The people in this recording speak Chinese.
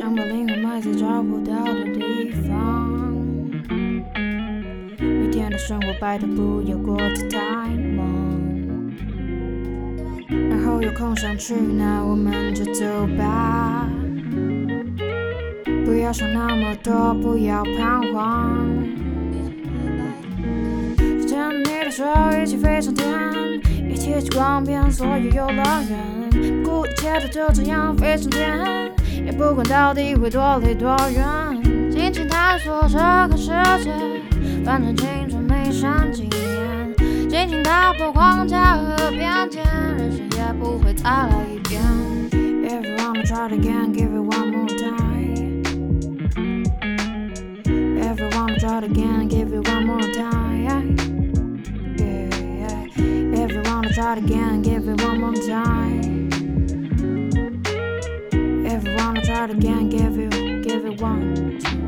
想把灵魂埋在找不到的地方。每天的生活拜托不要过得太忙。然后有空想去哪，我们就走吧。不要想那么多，不要彷徨。牵着你的手，一起飞上天，一起去逛遍所有游乐园。不顾一切的就这样飞上天，也不管到底会多累多远。尽情探索这个世界，反正青春没剩几年。尽情打破框架和偏见，人生也不会再来一遍。If you wanna try it again, give it one more time. If you wanna try it again, give it one more time. Yeah, yeah. If you wanna try again, give it one more time. start again, give you, give it one.